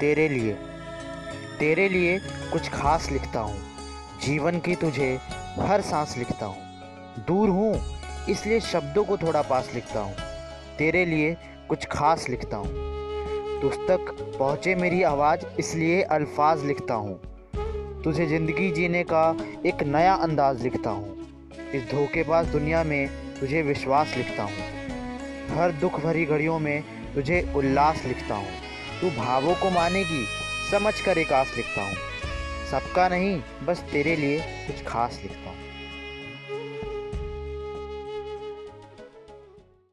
तेरे लिए। तेरे लिए कुछ खास लिखता हूँ। जीवन की तुझे हर सांस लिखता हूँ। दूर हूँ, इसलिए शब्दों को थोड़ा पास लिखता हूँ। तेरे लिए कुछ खास लिखता हूँ। तुझ तक पहुँचे मेरी आवाज़, इसलिए अल्फाज लिखता हूँ। तुझे ज़िंदगी जीने का एक नया अंदाज लिखता हूँ। इस धोखेबाज दुनिया में तुझे विश्वास लिखता हूँ। हर दुख भरी घड़ियों में तुझे उल्लास लिखता हूँ। तू भावों को मानेगी समझ कर एक आस लिखता हूँ। सबका नहीं, बस तेरे लिए कुछ खास लिखता हूँ।